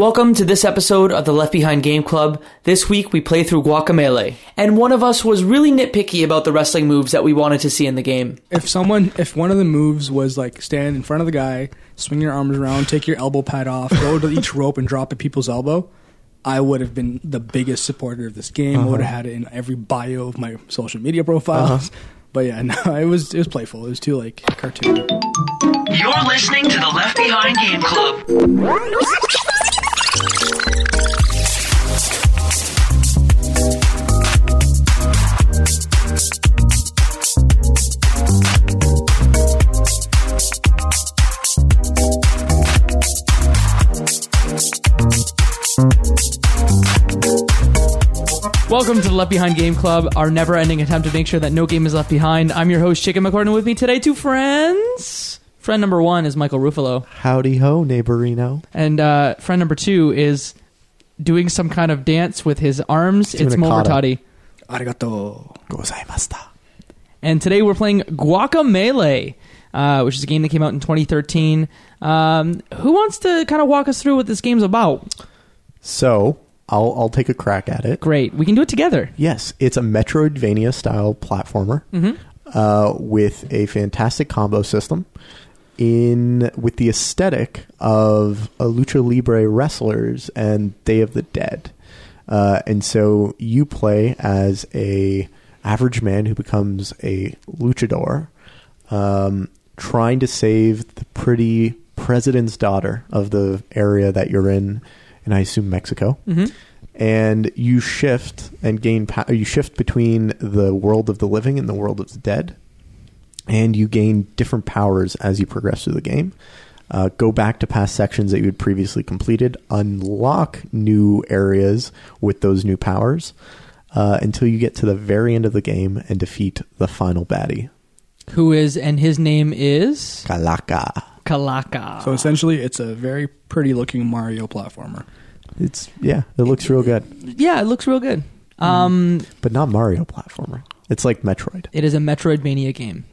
Welcome to this episode of the Left Behind Game Club. This week we play through Guacamelee, and one of us was really nitpicky about the wrestling moves that we wanted to see in the game. If someone, if one of the moves was like stand in front of the guy, swing your arms around, take your elbow pad off, go to each rope and drop at people's elbow, I would have been the biggest supporter of this game. I would have had it in every bio of my social media profiles. Uh-huh. But yeah, no, it was it was playful. It was too like cartoon. You're listening to the Left Behind Game Club. Welcome to the Left Behind Game Club, our never ending attempt to make sure that no game is left behind. I'm your host, Chicken McCord, with me today, two friends. Friend number one is Michael Ruffalo, Howdy ho, neighborino. and uh, friend number two is doing some kind of dance with his arms. doing It's a Mo kata. Murtati. Arigato. Gozaimashita. And today we're playing Guacamelee, uh, which is a game that came out in 2013. Um, who wants to kind of walk us through what this game's about? So, I'll I'll take a crack at it. Great. We can do it together. Yes, it's a Metroidvania style platformer uh, with a fantastic combo system. In with the aesthetic of a lucha libre wrestlers and Day of the Dead, uh, and so you play as a average man who becomes a luchador, um, trying to save the pretty president's daughter of the area that you're in, and I assume Mexico. And you shift and gain. Po- you shift between the world of the living and the world of the dead, and you gain different powers as you progress through the game. Uh, go back to past sections that you had previously completed, unlock new areas with those new powers uh, until you get to the very end of the game and defeat the final baddie, Who is, and his name is Calaca. Calaca. So essentially, it's a very pretty looking Mario platformer. It's yeah, it looks real good, yeah, it looks real good. Um, but not Mario platformer. It's like Metroid. it is a Metroidvania game.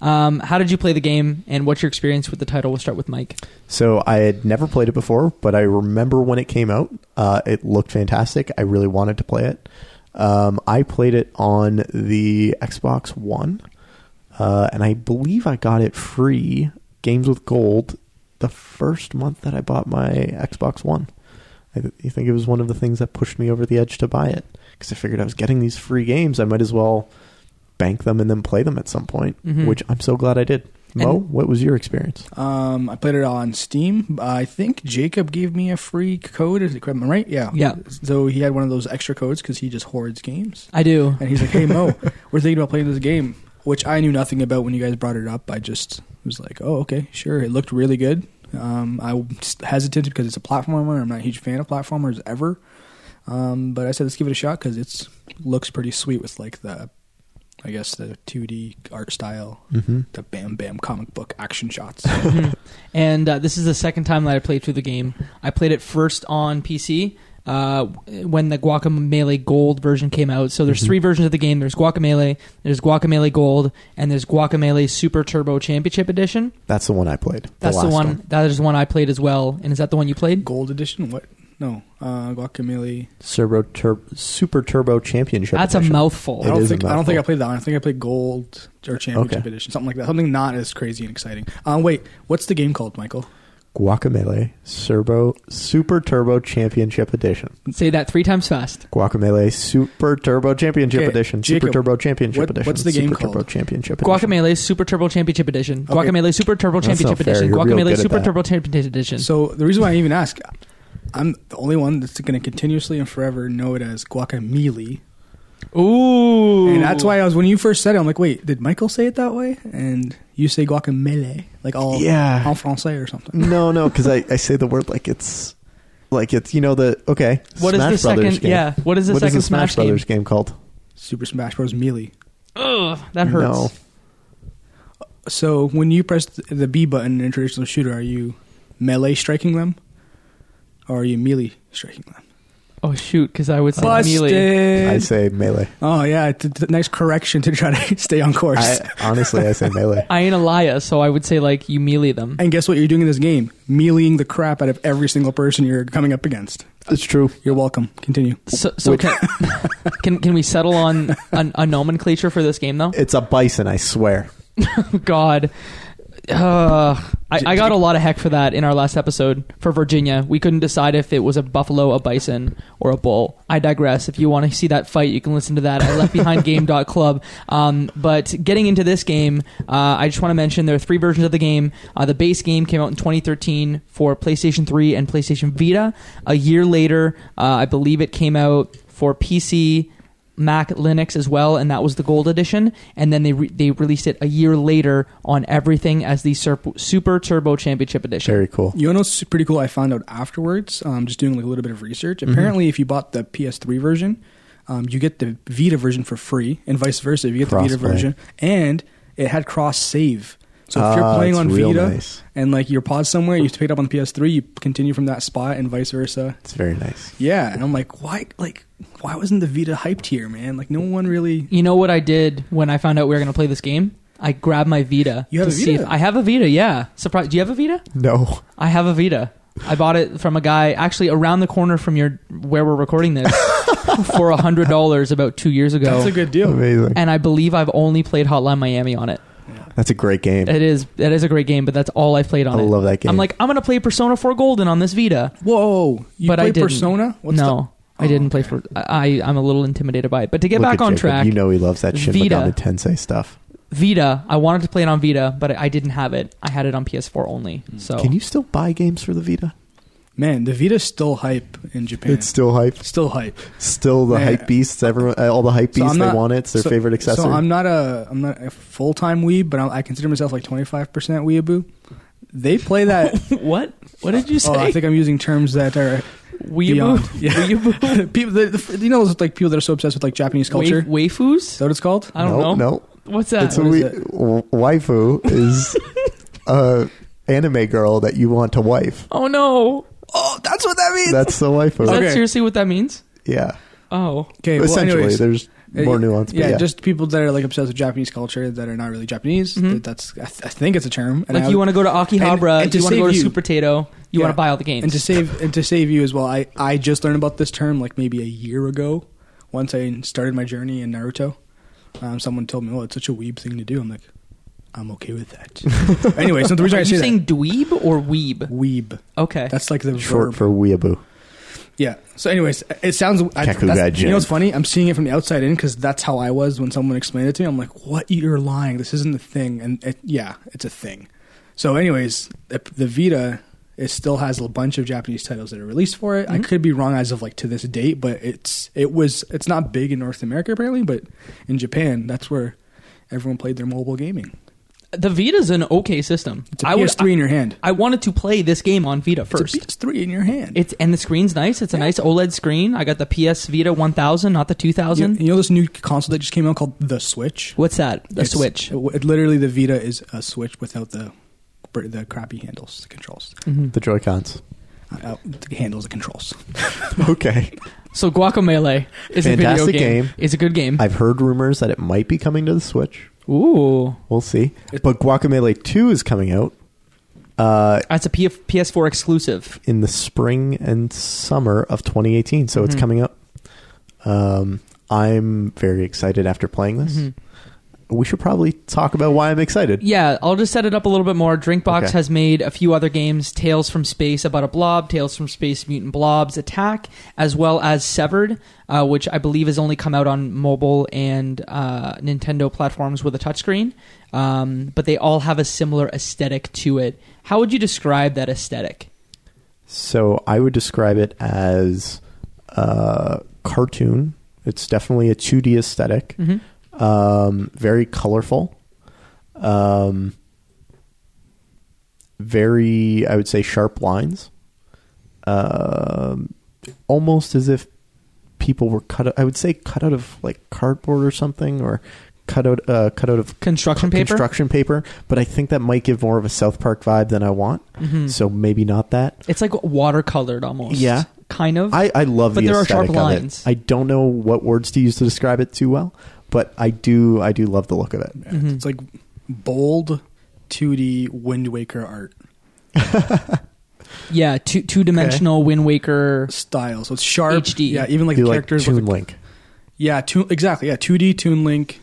Um, how did you play the game, and what's your experience with the title? We'll start with Mike. So I had never played it before, but I remember when it came out. Uh, it looked fantastic. I really wanted to play it. Um, I played it on the Xbox One, uh, and I believe I got it free, games with gold, the first month that I bought my Xbox One. I, th- I think it was one of the things that pushed me over the edge to buy it because I figured I was getting these free games. I might as well bank them and then play them at some point, Mhm. which I'm so glad I did. Mo, And- what was your experience? Um, I played it on Steam. I think Jacob gave me a free code. Is it am right? Yeah. Yeah. So he had one of those extra codes because he just hoards games. I do. And he's like, "Hey Mo, we're thinking about playing this game," which I knew nothing about when you guys brought it up. I just was like, "Oh, okay, sure." It looked really good. Um, I was hesitant because it's a platformer. I'm not a huge fan of platformers ever. Um, but I said, let's give it a shot because it looks pretty sweet with like the, I guess the 2D art style, Mm-hmm. the bam bam comic book action shots. And uh, this is the second time that I played through the game. I played it first on PC uh, when the Guacamelee Gold version came out. So there's Mhm. three versions of the game. There's Guacamelee, there's Guacamelee Gold, and there's Guacamelee Super Turbo Championship Edition. That's the one I played. That's the, last one, That is the one I played as well. And is that the one you played? Gold edition? What? No, uh, Guacamole. Turbo Tur- Super Turbo Championship. That's a mouthful. I don't is a think I don't think I played that one. I think I played Gold or Championship Okay. Edition, something like that. Something not as crazy and exciting. Uh, wait, what's the game called, Michael? Guacamelee Turbo Super Turbo Championship Edition. Say that three times fast. Guacamelee Super Turbo Championship Okay, Edition. Super Turbo Championship what- Edition. what's the game Super Turbo called? Championship Edition. Guacamelee Super Turbo Championship Edition. Okay. Guacamelee Super Turbo That's Championship not fair. Edition. You're real Guacamelee good at Super that. Turbo Championship Edition. So the reason why I even ask, I'm the only one that's going to continuously and forever know it as Guacamole, Ooh. and that's why I was when you first said it, I'm like, wait, did Michael say it that way? And you say Guacamele, like all Yeah. en français or something. No, no, because I, I say the word like it's like it's you know the okay. What is Smash the Brothers second- Game. yeah, what is the What second the Smash Smash Brothers game called? Super Smash Bros. Melee. Ugh, that hurts. No. So when you press the B button in a traditional shooter, are you melee striking them, or are you melee striking them? Oh shoot, because I would say Busted. melee. I say melee. Oh yeah, it's a t- nice correction to try to stay on course. I, honestly, I say melee. I ain't a liar, so I would say like you melee them. and guess what you're doing in this game? Meleeing the crap out of every single person you're coming up against. It's true. You're welcome. Continue. So, so Which- can, can can we settle on a, a nomenclature for this game though? It's a bison, I swear. God. Uh, I, I got a lot of heck for that in our last episode for Virginia. We couldn't decide if it was a buffalo, a bison, or a bull. I digress. If you want to see that fight, you can listen to that at leftbehindgame.club. Um, but getting into this game, uh, I just want to mention there are three versions of the game. Uh, the base game came out in 2013 for PlayStation 3 and PlayStation Vita. A year later, uh, I believe it came out for PC, Mac Linux as well, and that was the gold edition. And then they re- they released it a year later on everything as the Serp- Super Turbo Championship edition. Very cool. You know what's pretty cool? I found out afterwards, um, just doing like a little bit of research. Apparently, if you bought the PS3 version, um, you get the Vita version for free, and vice versa. If you get the Vita Crossplay. version, and it had cross save. So if you're Ah, playing it's on real Vita nice. and like your pause somewhere, you pick it up on the PS3, you continue from that spot, and vice versa. It's very nice. Yeah, and I'm like, why? Like, why wasn't the Vita hyped here, man? Like, no one really. You know what I did when I found out we were going to play this game? I grabbed my Vita. You have to a see Vita? if I have a Vita. Yeah, surprise. Do you have a Vita? No. I have a Vita. I bought it from a guy actually around the corner from your where we're recording this for a hundred dollars about two years ago. That's a good deal. Amazing. and I believe I've only played Hotline Miami on it. That's a great game. It is it is a great game, but that's all I've played on I it. love that game. I'm like, I'm gonna play Persona 4 Golden on this Vita. Whoa, you but play I didn't. Persona? What's no, the- I didn't Oh, play for. I I'm a little intimidated by it. But to get Look back at on Jacob. track, You know he loves that Shin Vita. Megami Tensei stuff. Vita. I wanted to play it on Vita, but I didn't have it. I had it on PS4 only. Hmm. So Can you still buy games for the Vita? Man, the Vita's still hype in Japan. It's still hype. still hype. Still the Man. hype beasts. Everyone, uh, all the hype beasts. I'm they want it. It's their so- favorite accessory. So I'm not a I'm not a full time weeb, but I, I consider myself like 25 percent weeaboo. They play that. what? What did you say? oh, I think I'm using terms that are Weeaboo? beyond. Yeah. Weeaboo? people. The, the, you know, those like people that are so obsessed with like Japanese culture. Wa- Is waifus? that what it's called? I don't no, know. No, What's that? it's a What we- is w- waifu is a anime girl that you want to wife. oh no! Oh, that's what that means. That's the waifu. Is that Okay. seriously what that means? Yeah, Oh, okay. Well, essentially, anyways, there's uh, more nuance. But Yeah, yeah, just people that are like obsessed with Japanese culture that are not really Japanese. Mhm. That- That's I, th- I think it's a term. And like I- you want to go to Akihabara, and- and to you want to go save to you- Super Potato, you Yeah. want to buy all the games. And to save and to save you as well, I I just learned about this term like maybe a year ago. Once I started my journey in Naruto, um, someone told me, "Oh, it's such a weeb thing to do." I'm like, I'm okay with that. anyway, so the reason Are I you say saying dweeb or weeb? that weeb, Okay. that's like the short verb. for weeaboo. yeah. So, anyways, it sounds. I, that's, Kakugajin. you know what's funny? I'm seeing it from the outside in because that's how I was when someone explained it to me. I'm like, "What? You're lying. This isn't a thing." And it, yeah, it's a thing. So, anyways, the, the Vita it still has a bunch of Japanese titles that are released for it. I Mhm. could be wrong as of like to this date, but it's it was it's not big in North America apparently, but in Japan, that's where everyone played their mobile gaming. The Vita's an okay system. It's a I PS3 in your hand. I, I wanted to play this game on Vita first. It's a PS3 in your hand. It's and the screen's nice. It's a Yeah. nice OLED screen. I got the PS Vita 1000, not the 2000. you know this new console that just came out called the Switch. What's that? The It's- Switch. It, it literally the Vita is a Switch without the the crappy handles, the controls. Mhm. The Joy Cons. Uh, the handles, the controls. okay. So Guacamelee is a video Fantastic game. game. It's a good game. I've heard rumors that it might be coming to the Switch. Ooh, We'll see. But Guacamelee 2 is coming out uh, that's a P- PS4 exclusive. in the spring and summer of 2018. So it's Mhm. coming up. Um, I'm very excited after playing this. We should probably talk about why I'm excited. Yeah, I'll just set it up a little bit more. Drinkbox Okay. has made a few other games: Tales from Space about a blob, Tales from Space Mutant Blobs Attack, as well as Severed, uh, which I believe has only come out on mobile and uh, Nintendo platforms with a touchscreen. Um, but they all have a similar aesthetic to it. How would you describe that aesthetic? So I would describe it as uh, cartoon. It's definitely a 2D aesthetic. Mm-hmm. Um, very colorful, um, very I would say sharp lines, um, almost as if people were cut. I would say cut out of like cardboard or something, or cut out uh, cut out of Construction paper. construction paper. But I think that might give more of a South Park vibe than I want. Mhm. So maybe not that. It's like watercolored almost. Yeah, kind of. I, I love But the there are aesthetic sharp lines. I don't know what words to use to describe it too well, but I do I do love the look of it. Yeah, Mhm. It's like bold 2D Wind Waker art yeah, two two dimensional Wind Waker. style. So it's sharp. HD. Yeah, even like Do the like characters. Toon look like- Link. Yeah, toon, exactly. Yeah, 2D Toon Link,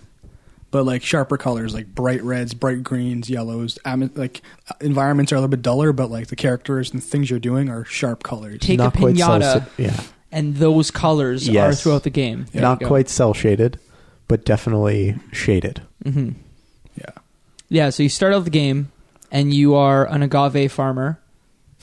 but like sharper colors, like bright reds, bright greens, yellows. Am- like uh, environments are a little bit duller, but like the characters and things you're doing are sharp colors. Take Not a pinata, cel- yeah, and those colors are throughout the game. There not quite cell shaded, but definitely shaded. hmm Yeah. Yeah, so you start out the game, and you are an agave farmer,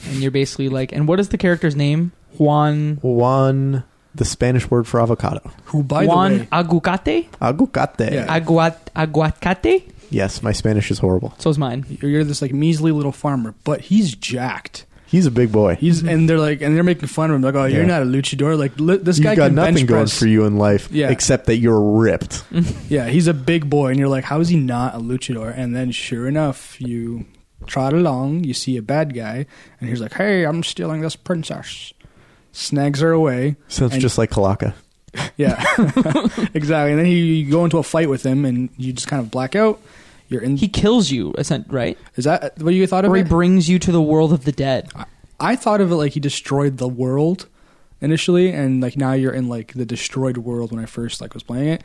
and you're basically like, and what is the character's name? Juan Juan, the Spanish word for avocado. Who, by Juan the way, Aguacate? Aguacate. Yeah. Aguat Aguacate? Yes, my Spanish is horrible. So is mine. you're you're this like measly little farmer, but he's jacked. He's a big boy. He's and they're like, and they're making fun of him. Like, oh, you're Yeah. not a luchador. Like, li- this You've guy got can nothing bench going press. for you in life Yeah. except that you're ripped. Yeah, he's a big boy, and you're like, how is he not a luchador? And then, sure enough, you trot along, you see a bad guy, and he's like, hey, I'm stealing this princess. Snags her away. Sounds And- just like Calaca. Yeah, exactly. And then he, you go into a fight with him, and you just kind of black out. You're in. He kills you, right? is that what you thought of Or he it? brings you to the world of the dead. I thought of it like he destroyed the world initially, and like now you're in like the destroyed world when I first like was playing it,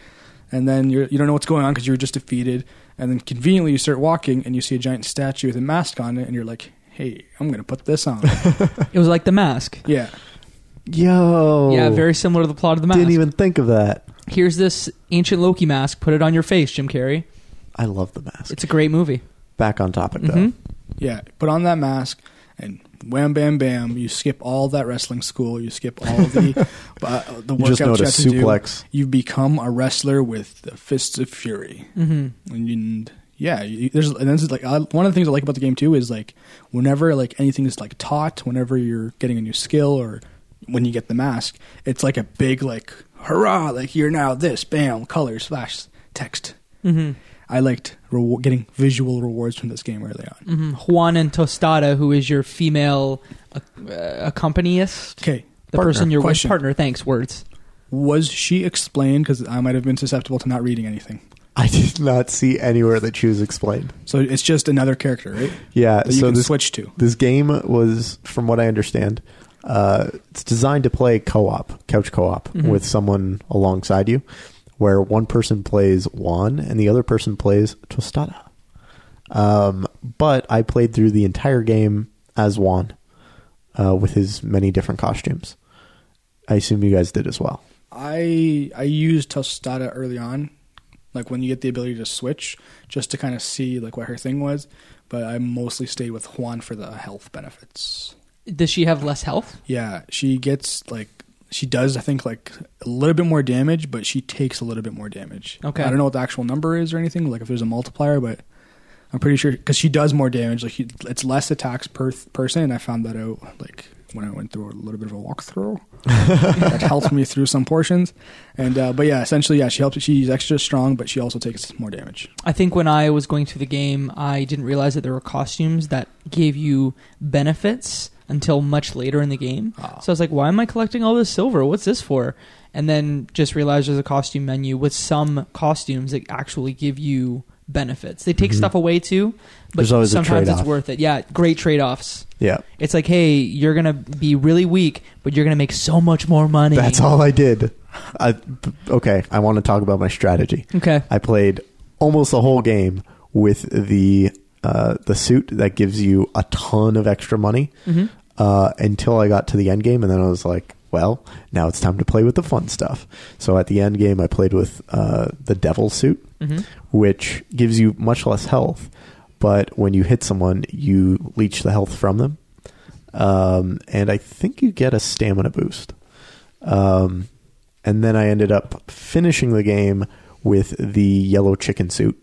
and then you're you don't know what's going on because you're just defeated, and then conveniently you start walking and you see a giant statue with a mask on it, and you're like, hey, I'm gonna put this on. It was like the mask. yeah, Yo. Yeah, very similar to the plot of the mask. Didn't even think of that. Here's this ancient Loki mask. Put it on your face, Jim Carrey. I love the mask. It's a great movie. Back on topic though. Mhm. yeah. Put on that mask. And wham, bam, bam! You skip all that wrestling school. You skip all the uh, the You just know workouts you have to do. suplex. You become a wrestler with the fists of fury. Mm-hmm. and, you, yeah, you, there's and this is like I, one of the things I like about the game too is like whenever like anything is like taught, whenever you're getting a new skill or when you get the mask, it's like a big like hurrah, like you're now this, bam, colors, flash, text. Mm-hmm. I liked rewar- getting visual rewards from this game early on. Mm-hmm. Juan and Tostada, who is your female uh, accompanist, Okay, the Partner. person you're Question. partner. Thanks, words. was she explained? Because I might have been susceptible to not reading anything. I did not see anywhere that she was explained. So it's just another character, right? Yeah, That you so can this switch to. this game was, from what I understand, uh, it's designed to play co-op, couch co-op, Mhm. with someone alongside you, where one person plays Juan and the other person plays Tostada. Um, but I played through the entire game as Juan, uh, with his many different costumes. I assume you guys did as well. I I used Tostada early on, like when you get the ability to switch, just to kind of see like what her thing was. But I mostly stayed with Juan for the health benefits. Does she have less health? Yeah, she gets like she does I think like a little bit more damage, but she takes a little bit more damage. Okay. I don't know what the actual number is or anything, like if there's a multiplier, but I'm pretty sure because she does more damage. Like he, it's less attacks per th- person, and I found that out like when I went through a little bit of a walkthrough. that helped me through some portions, and uh, but yeah, essentially, yeah, she helps. She's extra strong, but she also takes more damage. I think when I was going through the game, I didn't realize that there were costumes that gave you benefits until much later in the game. Ah. So I was like, why am I collecting all this silver? What's this for? And then just realized there's a costume menu with some costumes that actually give you benefits. They take Mhm. stuff away too, but There's always a sometimes it's worth it. Yeah, great trade offs. Yeah, It's like, hey, you're gonna be really weak, but you're gonna make so much more money. that's all I did. I, okay, I want to talk about my strategy. Okay. I played almost the whole game with the uh, the suit that gives you a ton of extra money hmm uh, until I got to the end game, and then I was like, well, now it's time to play with the fun stuff. So at the end game, I played with uh, the devil suit, hmm which gives you much less health, but when you hit someone, you leech the health from them, um, and I think you get a stamina boost. Um, and then I ended up finishing the game with the yellow chicken suit,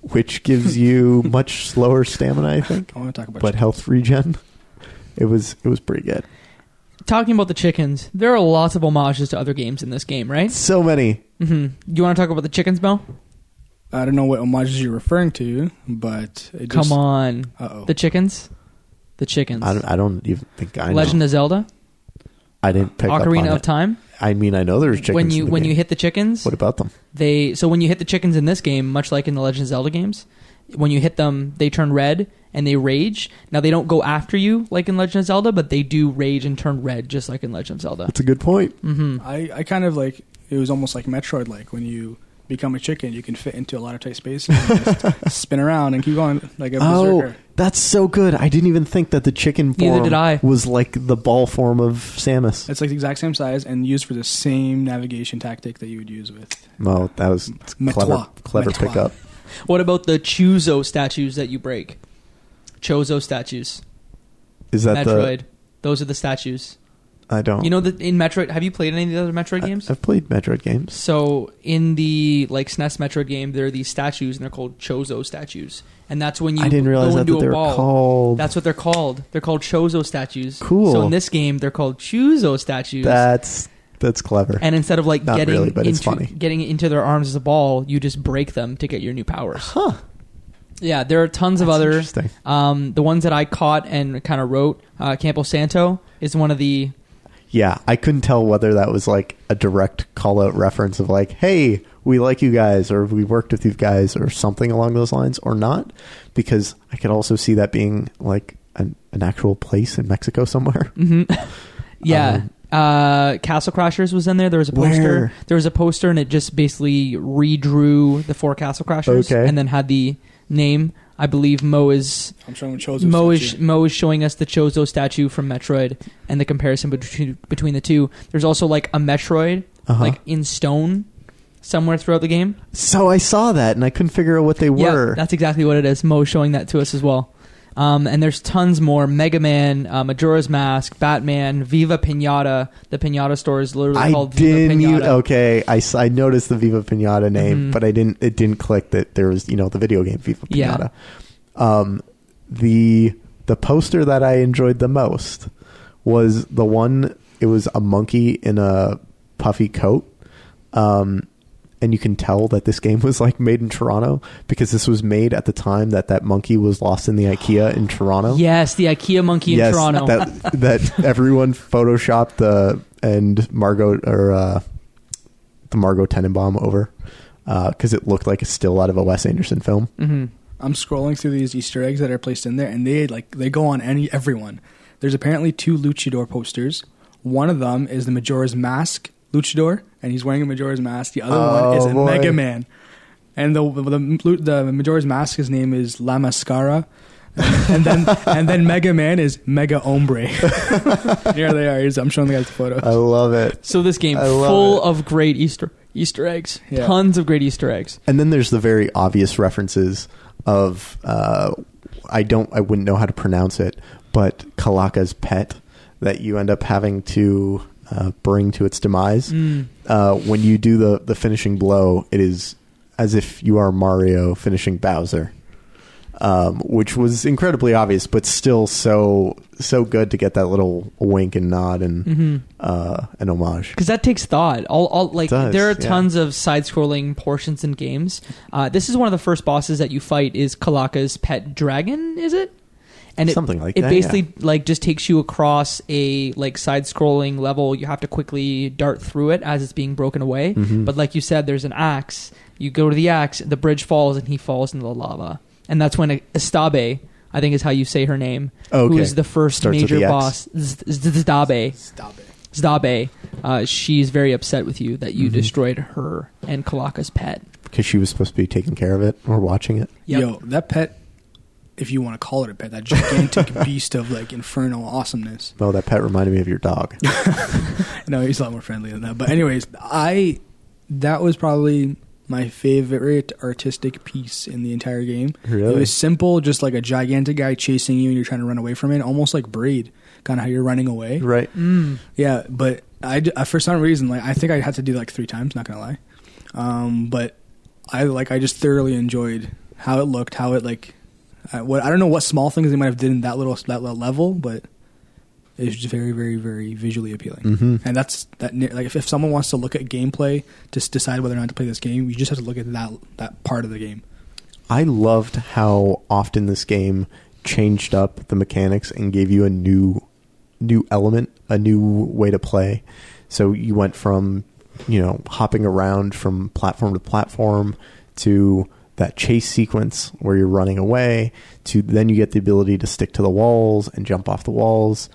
which gives you much slower stamina, I think, I want to talk about. but health regen. It was it was pretty good. Talking about the chickens, there are lots of homages to other games in this game, right? So many. hmm You want to talk about the chickens, Mel? I don't know what homages you're referring to, but it Come just, on, Uh oh. the chickens, the chickens. I don't, I don't even think I know. Legend of Zelda. I didn't pick up on Ocarina of it. Time. I mean, I know there's chickens. when you in the when game. you hit the chickens, what about them? they so when you hit the chickens in this game, much like in the Legend of Zelda games, when you hit them, they turn red and they rage. Now they don't go after you like in Legend of Zelda, but they do rage and turn red just like in Legend of Zelda. That's a good point. hmm I, I kind of like it was almost like Metroid like when you become a chicken you can fit into a lot of tight space and just spin around and keep going like a berserker. Oh, that's so good. I didn't even think that the chicken Neither form did I. was like the ball form of Samus. It's like the exact same size and used for the same navigation tactic that you would use with Oh, that was Metois. clever, clever Metois. pickup. What about the Choozo statues that you break? Chozo statues. Is that Metroid. Those are the statues. I don't. You know that in Metroid. Have you played any of the other Metroid I- games? I've played Metroid games. So in the like SNES Metroid game, there are these statues, and they're called Chozo statues, and that's when you I didn't realize go that, into that they a were ball. called. That's what they're called. They're called Chozo statues. Cool. So in this game, they're called Choozo statues. that's that's clever. and instead of like Not getting really, but into it's funny. getting into their arms as a ball, you just break them to get your new powers. huh? Yeah, there are tons of That's other. interesting. Um, the ones that I caught and kind of wrote, uh, Campo Santo is one of the Yeah, I couldn't tell whether that was like a direct call out reference of like, hey, we like you guys or we worked with you guys or something along those lines or not, because I could also see that being like an, an actual place in Mexico somewhere. Yeah. Um, uh, Castle Crashers was in there. There was a poster. Where? There was a poster, and it just basically redrew the four Castle Crashers, Okay. and then had the name. I believe Mo is I'm showing Chozo Mo is statue. Mo is showing us the Chozo statue from Metroid and the comparison between between the two. There's also like a Metroid, Uh-huh. like in stone, somewhere throughout the game. So I saw that and I couldn't figure out what they Yeah, were. that's exactly what it is. Mo showing that to us as well. Um, and there's tons more: Mega Man, uh, Majora's Mask, Batman, Viva Pinata. The Pinata store is literally I called didn't. Pinata. even- okay, I noticed the Viva Pinata name, Mhm. but I didn't. It didn't click that there was you know the video game Viva Yeah. Pinata. Um, the the poster that I enjoyed the most was the one. It was a monkey in a puffy coat. Um, and you can tell that this game was like made in Toronto because this was made at the time that that monkey was lost in the IKEA in Toronto. Yes, the IKEA monkey in yes, Toronto. that that everyone photoshopped the and Margot or uh, the Margot Tenenbaum over because it looked like a still out of a Wes Anderson film. hmm I'm scrolling through these Easter eggs that are placed in there, and they like they go on any everyone. There's apparently two Luchador posters. One of them is the Majora's Mask Luchador, and he's wearing a Majora's Mask. The other one is Oh, a boy. Mega Man, and the the, the Majora's Mask his name is La Mascara. and then and then Mega Man is Mega Hombre. Here they are. I'm showing the guys the photos. I love it. So this game I full it. of great Easter Easter eggs, Yeah. tons of great Easter eggs. And then there's the very obvious references of uh, I don't I wouldn't know how to pronounce it, but Calaca's pet that you end up having to uh, bring to its demise. Mm. Uh, when you do the the finishing blow, it is as if you are Mario finishing Bowser. Um, which was incredibly obvious, but still so so good to get that little wink and nod and Mhm. uh, an homage. because that takes thought. All, all like does, there are yeah. tons of side-scrolling portions in games. Uh, this is one of the first bosses that you fight. Is Calaca's pet dragon? Is it? And it, Something like it that, basically like just takes you across a like side-scrolling level. You have to quickly dart through it as it's being broken away. Mhm. But like you said, there's an axe. You go to the axe, the bridge falls, and he falls into the lava. And that's when X'tabay, I think is how you say her name, Okay. who is the first Starts major the boss, Z- Z- Zdabe. Zdabe, uh, she's very upset with you that you Mhm. destroyed her and Calaca's pet. because she was supposed to be taking care of it or watching it. Yep. Yo, that pet, if you want to call it a pet, that gigantic beast of like infernal awesomeness. Oh, that pet reminded me of your dog. No, he's a lot more friendly than that. But anyways, I that was probably my favorite artistic piece in the entire game. Really? It was simple, just like a gigantic guy chasing you and you're trying to run away from it, almost like Braid, kind of how you're running away. right. Mm. Yeah, but I uh, for some reason like I think I had to do like three times. Not gonna lie, um, but I like I just thoroughly enjoyed how it looked, how it like uh, what I don't know what small things they might have did in that little that little level, but it's just very very very visually appealing. Mhm. And that's that like if, if someone wants to look at gameplay to decide whether or not to play this game, you just have to look at that that part of the game. I loved how often this game changed up the mechanics and gave you a new new element, a new way to play. So you went from you know hopping around from platform to platform to that chase sequence where you're running away to then you get the ability to stick to the walls and jump off the walls.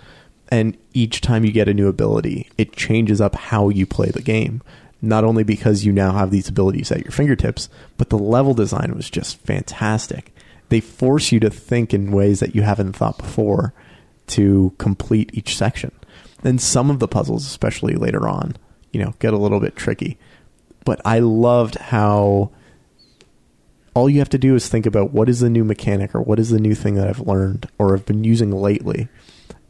And each time you get a new ability it changes up how you play the game. Not only because you now have these abilities at your fingertips but the level design was just fantastic. They force you to think in ways that you haven't thought before to complete each section. And some of the puzzles especially later on you know get a little bit tricky. But i loved how all you have to do is think about what is the new mechanic or what is the new thing that I've learned or have been using lately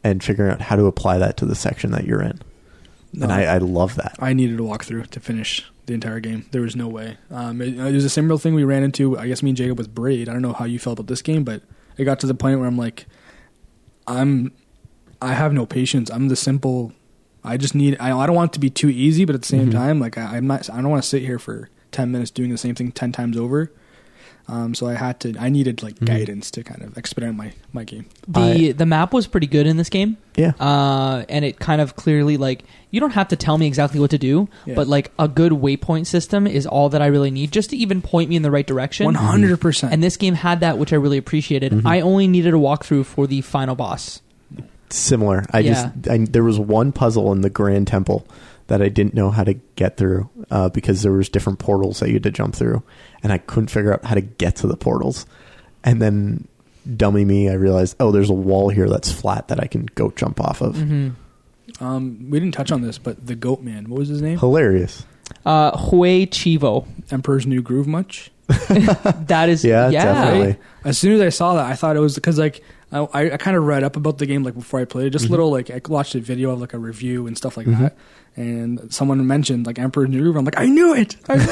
and figuring out how to apply that to the section that you're in. No, and I, I love that. I needed a walkthrough to finish the entire game. There was no way. Um, it, it was a similar thing we ran into. I guess me and Jacob with Braid. I don't know how you felt about this game, but it got to the point where I'm like, I'm, I have no patience. I'm the simple. I just need. I, I don't want it to be too easy, but at the same Mhm. time, like I, I'm not. I don't want to sit here for ten minutes doing the same thing ten times over. Um, so I had to. I needed like Mhm. guidance to kind of expedite my my game. The the map was pretty good in this game. Yeah. Uh, and it kind of clearly like you don't have to tell me exactly what to do, Yeah. but like a good waypoint system is all that I really need just to even point me in the right direction. One hundred percent. And this game had that, which I really appreciated. Mhm. I only needed a walkthrough for the final boss. Similar. I Yeah. just I, there was one puzzle in the Grand Temple that I didn't know how to get through uh, because there was different portals that you had to jump through, and I couldn't figure out how to get to the portals. And then, dummy me, I realized, oh, there's a wall here that's flat that I can go jump off of. hmm Um, we didn't touch on this, but the Goat Man. What was his name? Hilarious. Uh, Uay Chivo. Emperor's New Groove. Much. That is Yeah, yeah. definitely. As soon as I saw that, I thought it was because like I, I kind of read up about the game like before I played it. Just Mhm. little like I watched a video of like a review and stuff like Mhm. that, and someone mentioned like Emperor New I'm like, I knew it. I knew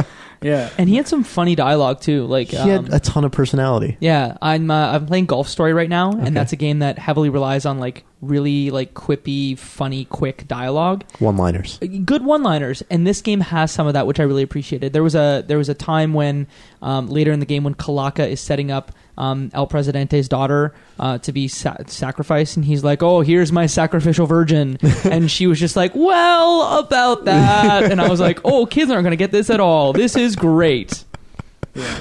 it. yeah. And he had some funny dialogue too. Like He um, had a ton of personality. Yeah, I'm uh, I'm playing Golf Story right now, Okay. and that's a game that heavily relies on like really like quippy, funny, quick dialogue, One-liners. good one-liners. And this game has some of that, which I really appreciated. There was a there was a time when um, later in the game when Calaca is setting up um, El Presidente's daughter uh, to be sa- sacrificed, and he's like, "Oh, here's my sacrificial virgin," and she was just like, "Well, about that," and I was like, "Oh, kids aren't going to get this at all. This is great." Yeah.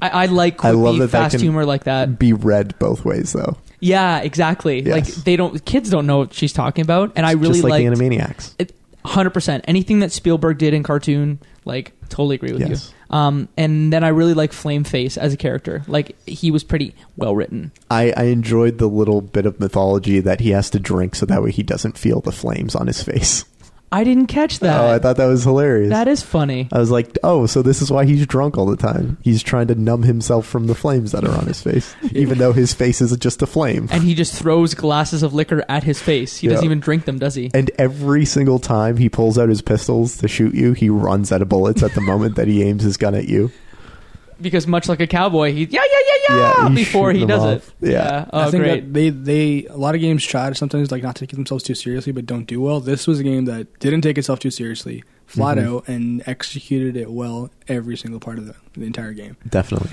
I, I like I love that fast that humor like that. Be read both ways though. Yeah, exactly. Yes. Like they don't kids don't know what she's talking about, and I really like Animaniacs. It, 100%. Anything that Spielberg did in cartoon, like, totally agree with yes. you. Um, and then I really like Flame Face as a character. Like, he was pretty well written. I, I enjoyed the little bit of mythology that he has to drink so that way he doesn't feel the flames on his face. I didn't catch oh, that. Oh, I thought that was hilarious. that is funny. I was like, oh, so this is why he's drunk all the time. He's trying to numb himself from the flames that are on his face, even though his face is just a flame. And he just throws glasses of liquor at his face. He doesn't Yeah. even drink them, does he? And every single time he pulls out his pistols to shoot you, he runs out of bullets at the moment that he aims his gun at you. Because much like a cowboy, he yeah yeah yeah yeah, Yeah, he's before he shooting does them it. off. Yeah. Oh, I think great. that they they a lot of games try to sometimes like not take themselves too seriously, but don't do well. This was a game that didn't take itself too seriously, flat Mhm. out, and executed it well every single part of the, the entire game. Definitely.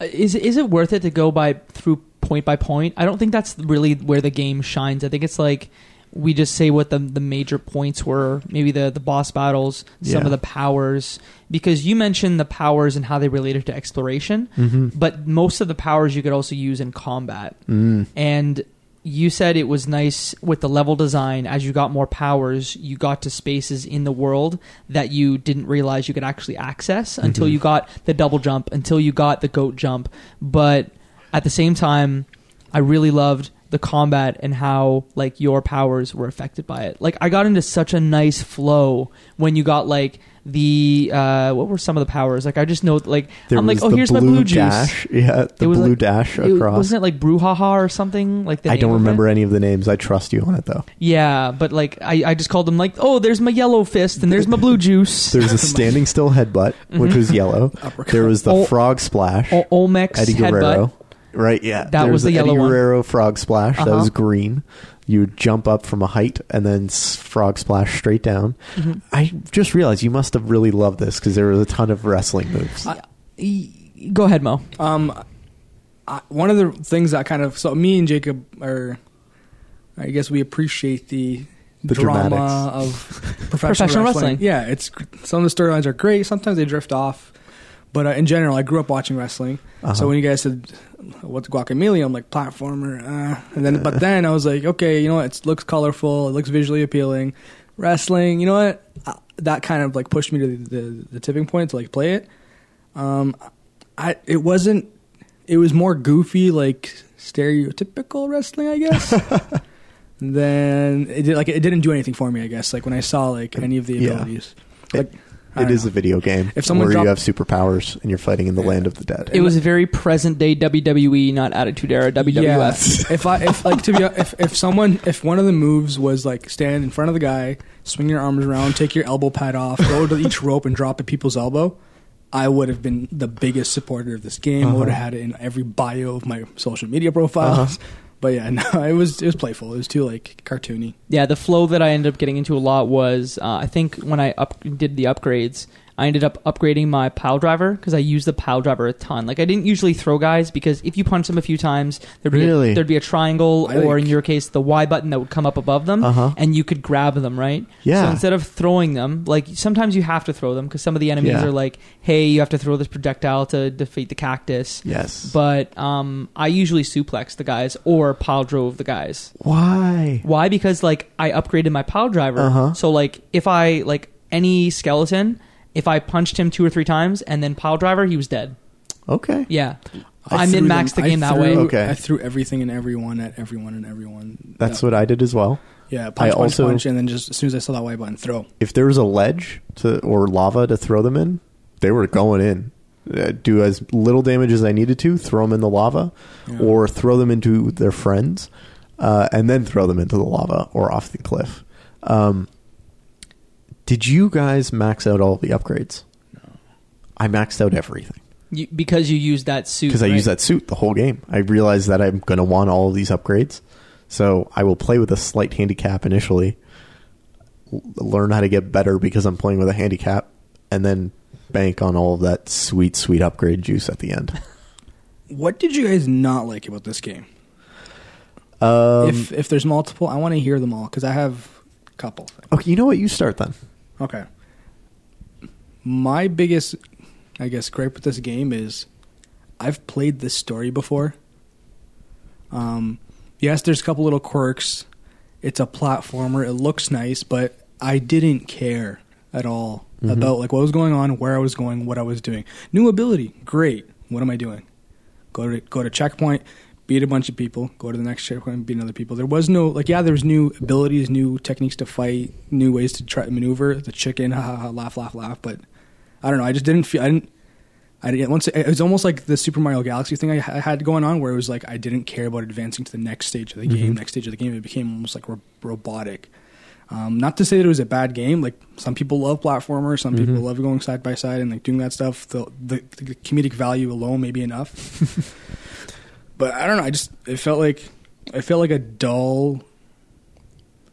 Uh, Is is it worth it to go by through point by point? I don't think that's really where the game shines. I think it's like we just say what the the major points were, maybe the the boss battles, some Yeah. of the powers. Because you mentioned the powers and how they related to exploration, Mm-hmm. but most of the powers you could also use in combat. Mm. And you said it was nice with the level design as you got more powers you got to spaces in the world that you didn't realize you could actually access until Mhm. you got the double jump until you got the goat jump but at the same time i really loved the combat and how like your powers were affected by it like i got into such a nice flow when you got like the uh what were some of the powers like i just know like There i'm like oh here's blue my blue juice dash. Yeah, the It was blue like- dash it, across. wasn't it like brouhaha or something like the I don't of remember any of the names. I trust you on it though. Yeah, but like I, I just called them like, oh, there's my yellow fist and there's my blue juice. There's a standing still headbutt, which was yellow. Uppercut. There was the Oh. frog splash. O- Olmec's Eddie headbutt. Guerrero. Right, yeah. That There was the yellow Eddie one. Guerrero frog splash. That Uh-huh. was green. You would jump up from a height and then s- frog splash straight down. Mhm. I just realized you must have really loved this because there was a ton of wrestling moves. E- Go ahead, Mo. Um, I, one of the things that kind of so me and Jacob are I guess we appreciate the, The drama dramatics. of professional, Professional wrestling. wrestling. Yeah, it's some of the storylines are great. Sometimes they drift off, but uh, in general, I grew up watching wrestling. Uh-huh. So when you guys said what's guacamole, I'm like platformer, uh, and then but then I was like, okay, you know what? It looks colorful. It looks visually appealing. Wrestling, you know what? Uh, that kind of like pushed me to the, the, the tipping point to like play it. Um, I it wasn't. It was more goofy, like stereotypical wrestling, I guess. then it did like it didn't do anything for me. I guess like when I saw like any of the abilities. It- Like, I It don't know. a video game If someone where you dropped- have superpowers and you're fighting in the land of the dead. It was a very present day WWE, not Attitude Era WWF. Yeah. if I if like to be if if someone if one of the moves was like stand in front of the guy, swing your arms around, take your elbow pad off, go to each rope and drop at people's elbow, I would have been the biggest supporter of this game. I would have Uh-huh. had it in every bio of my social media profiles. Uh-huh. But yeah, no, it was it was playful. It was too like cartoony. Yeah, the flow that I ended up getting into a lot was uh, I think when I up did the upgrades, I ended up upgrading my pile driver because I use the pile driver a ton. Like I didn't usually throw guys because if you punch them a few times, there'd be Really? a, there'd be a triangle I or think- in your case the Y button that would come up above them, Uh-huh. and you could grab them right. Yeah. So instead of throwing them, like sometimes you have to throw them because some of the enemies Yeah. are like, hey, you have to throw this projectile to defeat the cactus. yes. But um, I usually suplex the guys or pile drove the guys. Why? Why? Because like I upgraded my pile driver. Uh-huh. So like if I like any skeleton, if I punched him two or three times and then pile driver, he was dead. Okay. Yeah. I I, threw min maxed the them- I game that threw- way. Okay. I threw everything and everyone at everyone and everyone. That's Yeah. what I did as well. Yeah, punch, I punch, also- punch, and then just as soon as I saw that white button, throw. If there was a ledge to or lava to throw them in, they were going in. Uh, do as little damage as I needed to, throw them in the lava, Yeah. or throw them into their friends, uh, and then throw them into the lava or off the cliff. Um, did you guys max out all the upgrades? No. I maxed out everything You, because you used that suit. because I right? use that suit the whole game. I realized that I'm going to want all of these upgrades, so I will play with a slight handicap initially, l- learn how to get better because I'm playing with a handicap, and then bank on all of that sweet, sweet upgrade juice at the end. What did you guys not like about this game? Um, if if there's multiple, I want to hear them all because I have a couple. Things. okay, you know what? You start then. Okay. My biggest, I guess, gripe with this game is I've played this story before. Um, yes, there's a couple little quirks. It's a platformer. It looks nice, but I didn't care at all Mhm. about like what was going on, where I was going, what I was doing. New ability, great. What am I doing? Go to go to checkpoint, beat a bunch of people. Go to the next checkpoint, beat other people. There was no like yeah, there was new abilities, new techniques to fight, new ways to try to maneuver. The chicken, ha ha ha, laugh, laugh, laugh. But I don't know. I just didn't feel. I didn't. I didn't. Once it was almost like the Super Mario Galaxy thing I, I had going on, where it was like I didn't care about advancing to the next stage of the game. Mhm. Next stage of the game, it became almost like ro- robotic. Um, not to say that it was a bad game. Like some people love platformers, some people Mhm. love going side by side and like doing that stuff. The, the, the comedic value alone may be enough. but I don't know. I just it felt like it felt like a dull.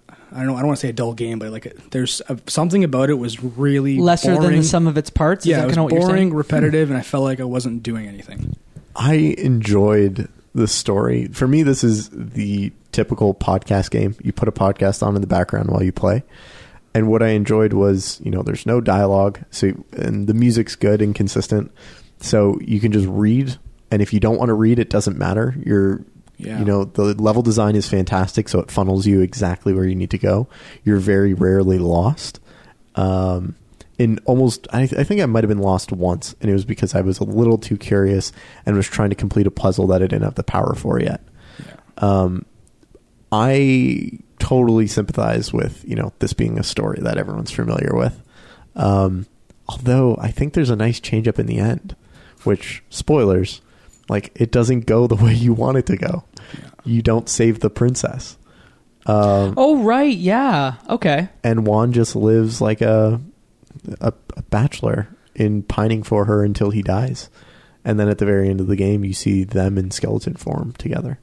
I don't know. I don't want to say a dull game, but like there's a, something about it was really lesser than the sum of its parts. Is Yeah, that it was kinda what you're boring, repetitive, and I felt like I wasn't doing anything. I enjoyed the story. For me, this is the typical podcast game. You put a podcast on in the background while you play. And what I enjoyed was, you know, there's no dialogue, so and the music's good and consistent. So you can just read, and if you don't want to read, it doesn't matter. You're Yeah. you know, the level design is fantastic, so it funnels you exactly where you need to go. You're very rarely lost. Um, in almost, I, I think I might have been lost once, and it was because I was a little too curious and was trying to complete a puzzle that I didn't have the power for yet. Um, I totally sympathize with you know this being a story that everyone's familiar with. Um, although I think there's a nice change up in the end, which spoilers, like it doesn't go the way you want it to go. You don't save the princess. Um, Oh right, yeah. Okay. and Juan just lives like a, a a bachelor in pining for her until he dies, and then at the very end of the game, you see them in skeleton form together.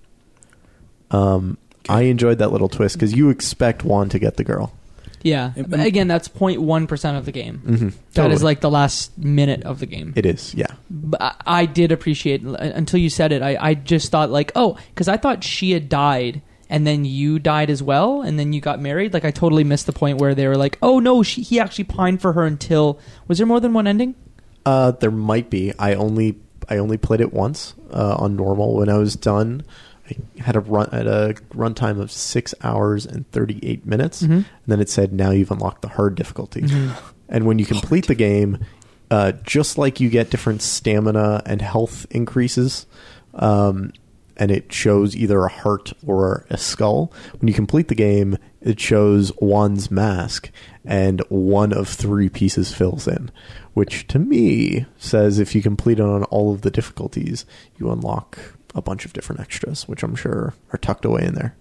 Um, I enjoyed that little twist because you expect Juan to get the girl. Yeah. But again, that's 0.1 percent of the game. Mm-hmm. That is like the last minute of the game. it is. Yeah, But I, I did appreciate until you said it. I, I just thought like, oh, because I thought she had died, and then you died as well, and then you got married. Like I totally missed the point where they were like, "Oh no, she, he actually pined for her until." Was there more than one ending? Uh, there might be. I only I only played it once uh, on normal. When I was done, had a run at a runtime of six hours and thirty eight minutes, Mhm. and then it said now you've unlocked the hard difficulty. Mhm. And when you complete the game, uh, just like you get different stamina and health increases, um, and it shows either a heart or a skull. When you complete the game, it shows one's mask, and one of three pieces fills in, which to me says if you complete it on all of the difficulties, you unlock a bunch of different extras, which I'm sure are tucked away in there.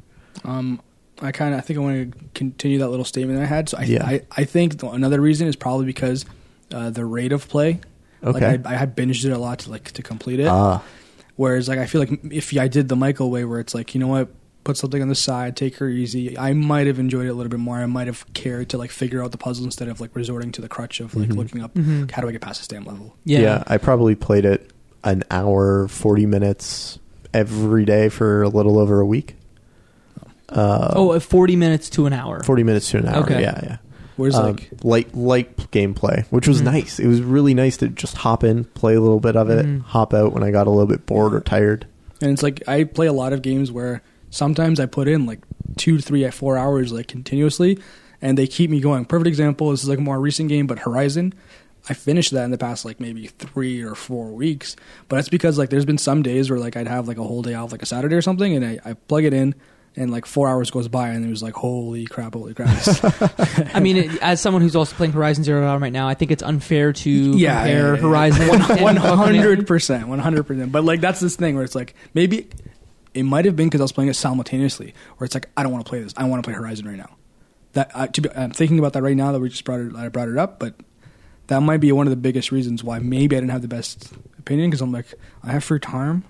Um, I kind of I think I want to continue that little statement I had. So I Yeah. I, I think th- another reason is probably because uh, the rate of play. Okay. Like I, I had binged it a lot to like to complete it. Ah, Whereas like I feel like if I did the Michael way, where it's like you know what, put something on the side, take her easy. I might have enjoyed it a little bit more. I might have cared to like figure out the puzzle instead of like resorting to the crutch of like Mhm. looking up Mhm. how do I get past this damn level. Yeah. yeah. I probably played it an hour, 40 minutes every day for a little over a week. Uh, Oh, uh, 40 minutes to an hour. 40 minutes to an hour. Okay. Yeah, yeah. Whereas Um, like light light gameplay, which was Mhm. nice. It was really nice to just hop in, play a little bit of it, Mhm. hop out when I got a little bit bored or tired. And it's like I play a lot of games where sometimes I put in like two, three, four hours like continuously, and they keep me going. Perfect example. This is like a more recent game, but Horizon. I finished that in the past like maybe three or four weeks, but that's because like there's been some days where like I'd have like a whole day off, like a Saturday or something, and I, I plug it in, and like four hours goes by, and it was like holy crap, holy crap. I mean, it, as someone who's also playing Horizon Zero Dawn right now, I think it's unfair to yeah, compare yeah, yeah. Horizon One- and one Guacamelee. hundred percent, one hundred percent. But like that's this thing where it's like maybe it might have been because I was playing it simultaneously, where it's like I don't want to play this. I want to play Horizon right now. That I, to be, I'm thinking about that right now that we just brought it. I brought it up, but that might be one of the biggest reasons why maybe I didn't have the best opinion because I'm like I have free time.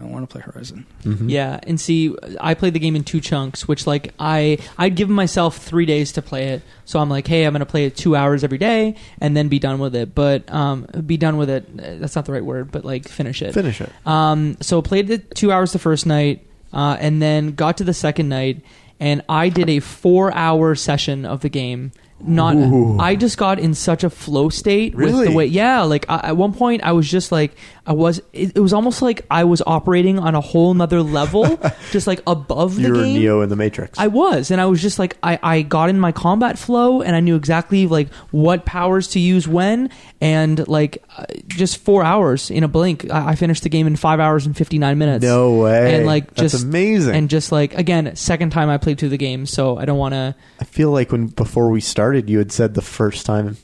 I want to play Horizon. Mhm. Yeah, and see, I played the game in two chunks, which like I I'd given myself three days to play it. So I'm like, hey, I'm gonna play it two hours every day and then be done with it. But um, be done with it. uh, That's not the right word, but like finish it. Finish it. Um, so played it two hours the first night, uh, and then got to the second night, and I did a four-hour session of the game. Not, Ooh. I just got in such a flow state with Really? the way. Yeah, like I, at one point, I was just like, I was. It, it was almost like I was operating on a whole nother level, just like above the You're game. Neo in the Matrix. I was, and I was just like, I, I got in my combat flow, and I knew exactly like what powers to use when, and like uh, just four hours in a blink, I, I finished the game in five hours and fifty nine minutes. no way. and like That's just amazing. and just like again, second time I played through the game, so I don't want to. I feel like when before we started, you had said the first time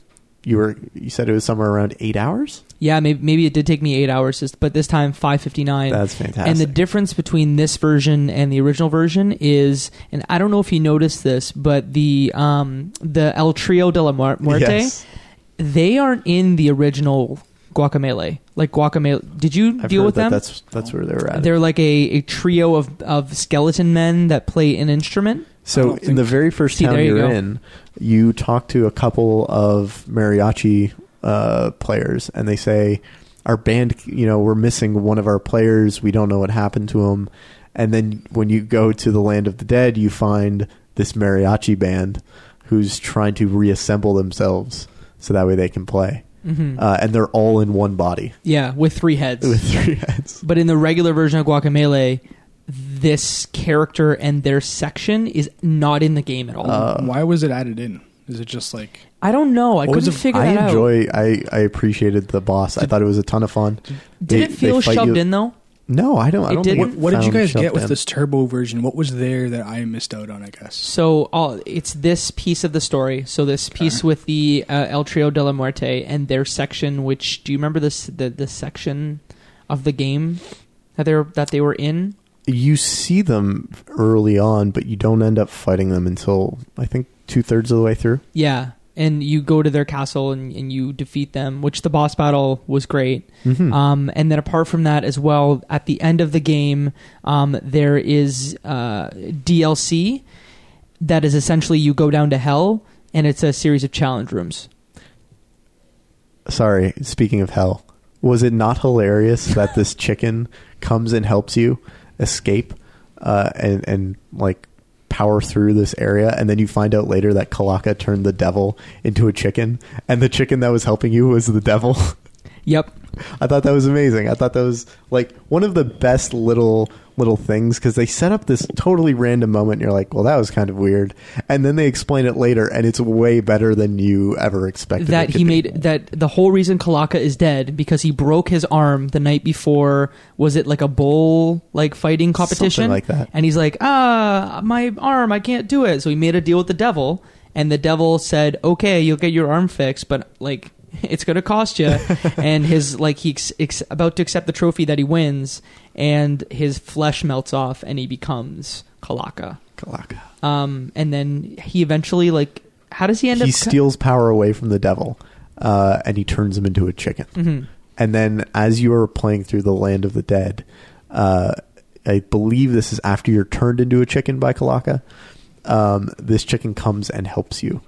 you were you said it was somewhere around eight hours. Yeah, maybe maybe it did take me eight hours, but this time five fifty nine. That's fantastic. And the difference between this version and the original version is, and I don't know if you noticed this, but the um, the El Trio de la Muerte, Yes. they aren't in the original Guacamelee. Like Guacamelee, did you I've deal with that them? That's that's where they're at. They're like a, a trio of, of skeleton men that play an instrument. So in the very first See, town there you you're go. in, you talk to a couple of mariachi uh, players, and they say, "Our band, you know, we're missing one of our players. We don't know what happened to him." And then when you go to the land of the dead, you find this mariachi band who's trying to reassemble themselves so that way they can play. hmm Uh, and they're all in one body yeah, with three heads. with three heads. But in the regular version of Guacamelee, this character and their section is not in the game at all. Uh, Why was it added in? Is it just like I don't know. I What was couldn't the- figure I that out. enjoy. I I appreciated the boss. I thought it was a ton of fun. Did They- it feel shoved you- in though? No, I don't. I It don't think didn't? it what did you found guys shoved get with in. this turbo version? What was there that I missed out on? I guess. So all it's this piece of the story. So this piece Okay. with the uh, El Trio de la Muerte and their section. Which do you remember this the the section of the game that they were that they were in? You see them early on, but you don't end up fighting them until I think two thirds of the way through. Yeah. And you go to their castle and, and you defeat them, which the boss battle was great. Mhm. Um, and then apart from that as well, at the end of the game, um, there is uh, DLC that is essentially you go down to hell, and it's a series of challenge rooms. Sorry, speaking of hell, was it not hilarious that this chicken comes and helps you escape uh, and and like power through this area, and then you find out later that Calaca turned the devil into a chicken, and the chicken that was helping you was the devil. Yep. I thought that was amazing. I thought that was like one of the best little little things because they set up this totally random moment. And you're like, well, that was kind of weird, and then they explain it later, and it's way better than you ever expected. that he be. made that the whole reason Calaca is dead because he broke his arm the night before was it like a bull like fighting competition like that. and he's like ah my arm I can't do it so he made a deal with the devil and the devil said okay you'll get your arm fixed but like it's gonna cost you and his like he's ex- about to accept the trophy that he wins and his flesh melts off and he becomes Calaca Calaca. um and then he eventually like how does he end He up He steals power away from the devil, uh, and he turns him into a chicken. Mhm. And then, as you are playing through the land of the dead, uh, I believe this is after you're turned into a chicken by Calaca. Um, this chicken comes and helps you,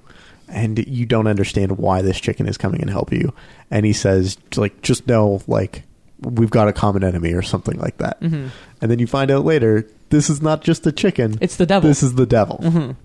and you don't understand why this chicken is coming and help you. And he says, like, just know, like, we've got a common enemy or something like that. Mhm. And then you find out later, this is not just a chicken. It's the devil. This is the devil. Mhm.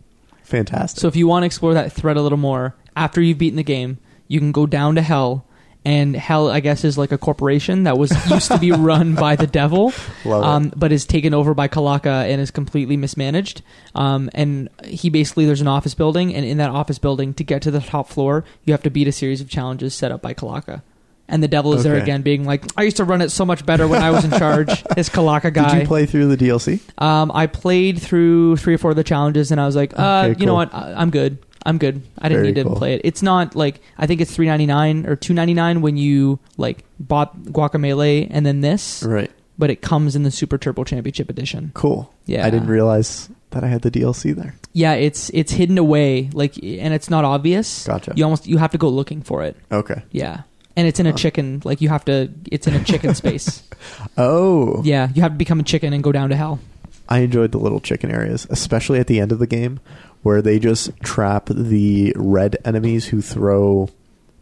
Fantastic. So if you want to explore that thread a little more, after you've beaten the game, you can go down to hell. And hell, I guess, is like a corporation that was used to be run by the devil, um, but is taken over by Calaca and is completely mismanaged. Um, and he basically, there's an office building, and in that office building, to get to the top floor, you have to beat a series of challenges set up by Calaca. And the devil is there again, being like, "I used to run it so much better when I was in charge." This Calaca guy. Did you play through the DLC? Um, I played through three or four of the challenges, and I was like, uh, Okay, you know what? I, I'm good. I'm good. I didn't Very need to cool. play it. It's not like I think it's three ninety nine or two ninety nine when you like bought Guacamelee and then this, Right. but it comes in the Super Turbo Championship Edition. Cool. Yeah. I didn't realize that I had the DLC there. Yeah, it's it's hidden away, like, and it's not obvious. Gotcha. You almost you have to go looking for it. Okay. Yeah, and it's in a Huh. chicken. Like you have to. It's in a chicken space. Oh. Yeah, you have to become a chicken and go down to hell. I enjoyed the little chicken areas, especially at the end of the game where they just trap the red enemies who throw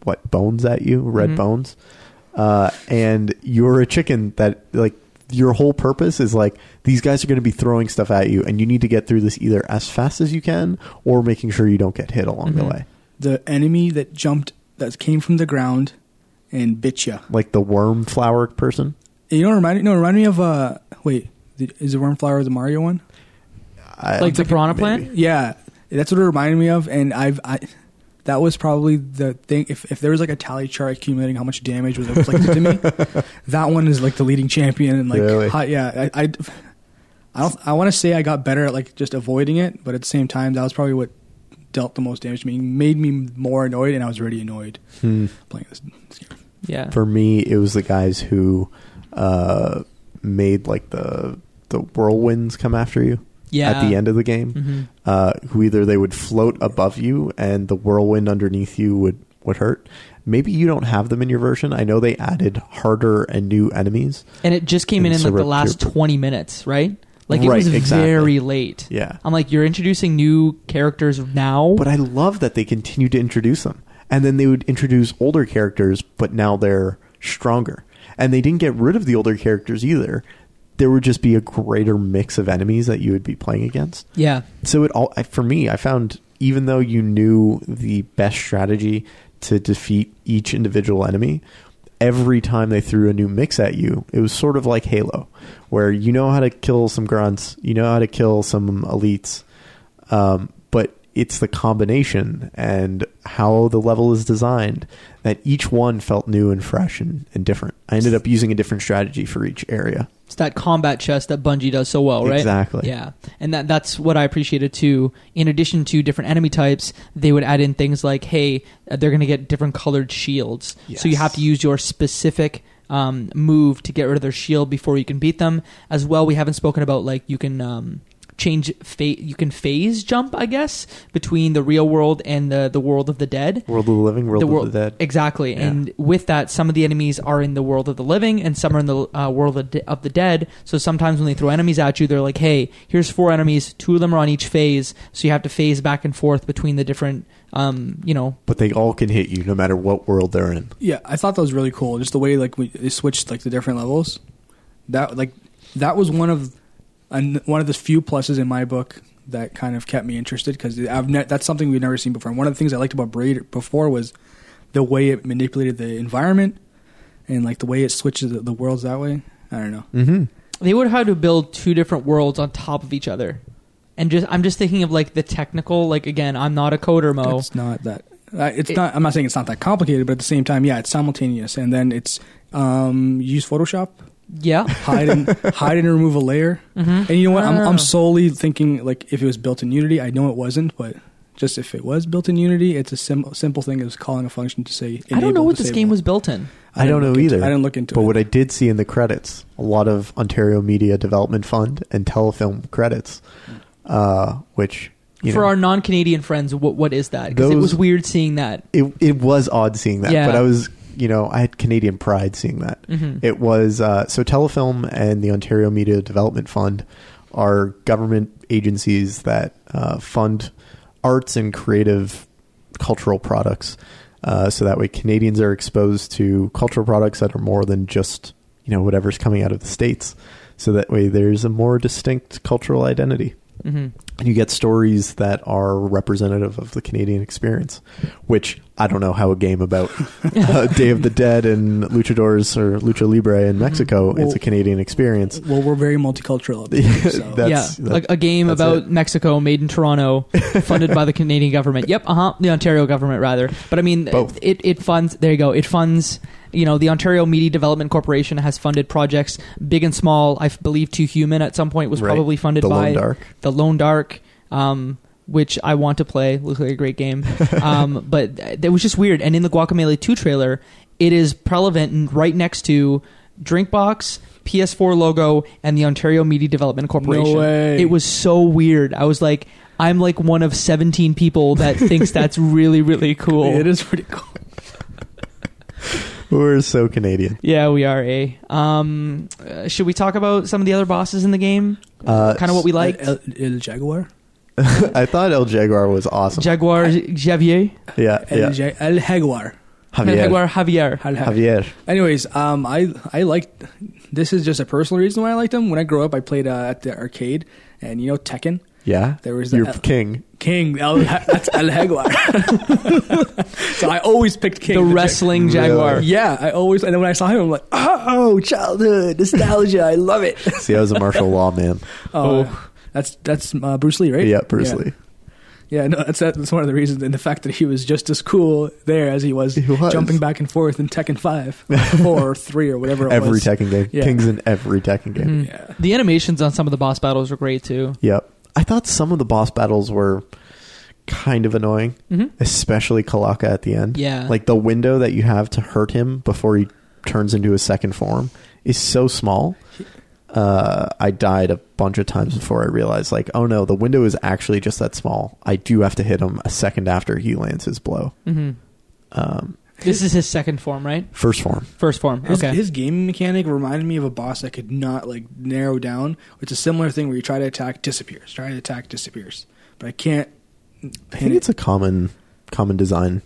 what bones at you, red Mhm. bones. Uh, and you're a chicken that like your whole purpose is like these guys are going to be throwing stuff at you and you need to get through this either as fast as you can or making sure you don't get hit along the Mhm. way. The enemy that jumped, that came from the ground and bit you. Like the worm flower person. You know, remind no, remind me of uh. Wait, is the worm flower the Mario one? I, Like the piranha maybe. plant? Yeah, that's what it reminded me of, and I've I. That was probably the thing. If, if there was like a tally chart accumulating how much damage was inflicted to me, that one is like the leading champion. And like, Really? hi- yeah, I, I, I don't. I want to say I got better at like just avoiding it, but at the same time, that was probably what dealt the most damage to me. Made me more annoyed, and I was already annoyed Hmm. playing this. this game. Yeah. For me, it was the guys who uh, made like the the whirlwinds come after you yeah. at the end of the game. Mhm. Uh, who either they would float above you and the whirlwind underneath you would would hurt. Maybe you don't have them in your version. I know they added harder and new enemies. And it just came in in like the last Trooper. 20 minutes, right? Like it Right, was exactly. very late. Yeah. I'm like, you're introducing new characters now. But I love that they continue to introduce them. And then they would introduce older characters, but now they're stronger. And they didn't get rid of the older characters either. There would just be a greater mix of enemies that you would be playing against. yeah. So it all for me, I found even though you knew the best strategy to defeat each individual enemy, every time they threw a new mix at you, it was sort of like Halo, where you know how to kill some grunts, you know how to kill some elites, um, but it's the combination and how the level is designed that each one felt new and fresh and, and different. I ended up using a different strategy for each area. It's that combat chess that Bungie does so well, right? Exactly. Yeah. And that that's what I appreciated too. In addition to different enemy types, they would add in things like, hey, uh, they're going to get different colored shields. So you have to use your specific um, move to get rid of their shield before you can beat them. As well, we haven't spoken about like you can um, change fa- you can phase jump, I guess, between the real world and the the world of the dead. World of the Living, World the of world the Dead. exactly Yeah. and with that some of the enemies are in the world of the living and some are in the uh, world of, de- of the dead so sometimes when they throw enemies at you they're like hey here's four enemies two of them are on each phase so you have to phase back and forth between the different um, you know but they all can hit you no matter what world they're in. Yeah, I thought that was really cool. Just the way like we they switched like the different levels. That like that was one of and one of the few pluses in my book that kind of kept me interested because I've ne- that's something we've never seen before. And one of the things I liked about Braid before was the way it manipulated the environment and like the way it switches the, the worlds that way. I don't know. Mm-hmm. They would have had to build two different worlds on top of each other. And just I'm just thinking of like the technical like again, I'm not a coder mo. It's not that. Uh, it's It- not. I'm not saying it's not that complicated, but at the same time, yeah, it's simultaneous. And then it's um, use Photoshop, Yeah. hide and hide and remove a layer. Mhm. And you know what? I'm, Ah. I'm solely thinking like if it was built in Unity. I know it wasn't, but just if it was built in Unity, it's a sim- simple thing as calling a function to say. I don't know enable, what this game was built in. I don't know look into- either. I didn't look into But it. what I did see in the credits, a lot of Ontario Media Development Fund and Telefilm credits, uh, which you For know, our non-Canadian friends, what what is that? Because it was weird seeing that. it it was odd seeing that. Yeah. But I was, you know, I had Canadian pride seeing that. Mhm. It was uh, so Telefilm and the Ontario Media Development Fund are government agencies that uh, fund arts and creative cultural products. Uh, so that way, Canadians are exposed to cultural products that are more than just you know whatever's coming out of the states. So that way, there's a more distinct cultural identity Mhm. And you get stories that are representative of the Canadian experience, which I don't know how a game about uh, Day of the Dead and luchadors or lucha libre in Mexico Well- is a Canadian experience. well, we're very multicultural. Here, so. That's- yeah, that- like a game that's about it. Mexico made in Toronto, funded by the Canadian government. Yep, uh huh, the Ontario government rather. But I mean, Both. it it funds. There you go. It funds. You know, the Ontario Media Development Corporation has funded projects big and small. I believe Two Human at some point was Right. probably funded The by Long Dark. the Long Dark. Um, which I want to play. Looks like a great game. Um, but it was just weird. And in the Guacamelee 2 trailer, it is prevalent and right next to Drinkbox, PS4 logo, and the Ontario Media Development Corporation. way. It was so weird. I was like, I'm like one of 17 people that thinks that's really, really cool. It is pretty cool. We're so Canadian. Yeah, we are a. Um, uh, should we talk about some of the other bosses in the game? Uh, kind of what we like. El, El Jaguar. I thought El Jaguar was awesome. Jaguar Javier. yeah, El, yeah. Ja- El Jaguar. Javier. Jaguar Javier. El Ja- Javier. Anyways, um, I I liked. This is just a personal reason why I liked him. When I grew up, I played uh, at the arcade, and you know Tekken. Yeah, There was the- your king. King, El, that's El Jaguar. so I always picked King. The Jack- wrestling Really? Jaguar. Yeah, I always. And then when I saw him, I'm like, oh, childhood nostalgia. I love it. See, I was a Marshall Law man. Oh, that's that's uh, Bruce Lee, right? Yeah, Bruce Lee. Yeah, no, that's that's one of the reasons, and the fact that he was just as cool there as he was, He was. jumping back and forth in Tekken Five, four or three or whatever. It Every was. Tekken game. Yeah. King's in every Tekken game. Mhm. Yeah. The animations on some of the boss battles were great too. Yep. I thought some of the boss battles were kind of annoying, Mhm. especially Calaca at the end. Yeah. Like the window that you have to hurt him before he turns into his second form is so small. Uh, I died a bunch of times before I realized, like, oh no, the window is actually just that small. I do have to hit him a second after he lands his blow. hmm Um, This is his second form, right? first form. First form. His, okay. his gaming mechanic reminded me of a boss I could not like narrow down. It's a similar thing where you try to attack, disappears. Try to attack, disappears. But I can't. I think it. it's a common common design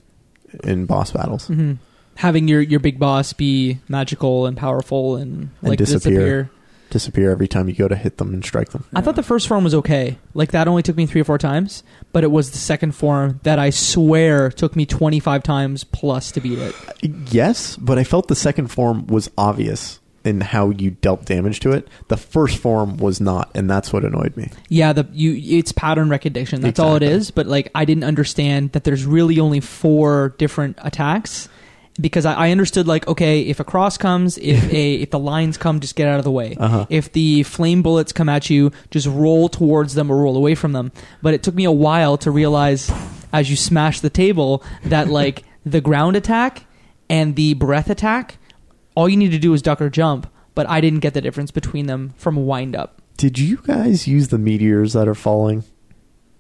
in boss battles. hmm Having your your big boss be magical and powerful and And like disappear. disappear. Disappear every time you go to hit them and strike them. I thought the first form was okay. Like that only took me three or four times, but it was the second form that I swear took me twenty five times plus to beat it. Yes, but I felt the second form was obvious in how you dealt damage to it. The first form was not, and that's what annoyed me. Yeah, the you it's pattern recognition. That's all it Exactly. is. But like I didn't understand that there's really only four different attacks because I, I understood like okay, if a cross comes, if a if the lines come, just get out of the way. Uh-huh. If the flame bullets come at you, just roll towards them or roll away from them. But it took me a while to realize as you smash the table that like the ground attack and the breath attack, all you need to do is duck or jump. But I didn't get the difference between them from wind up. Did you guys use the meteors that are falling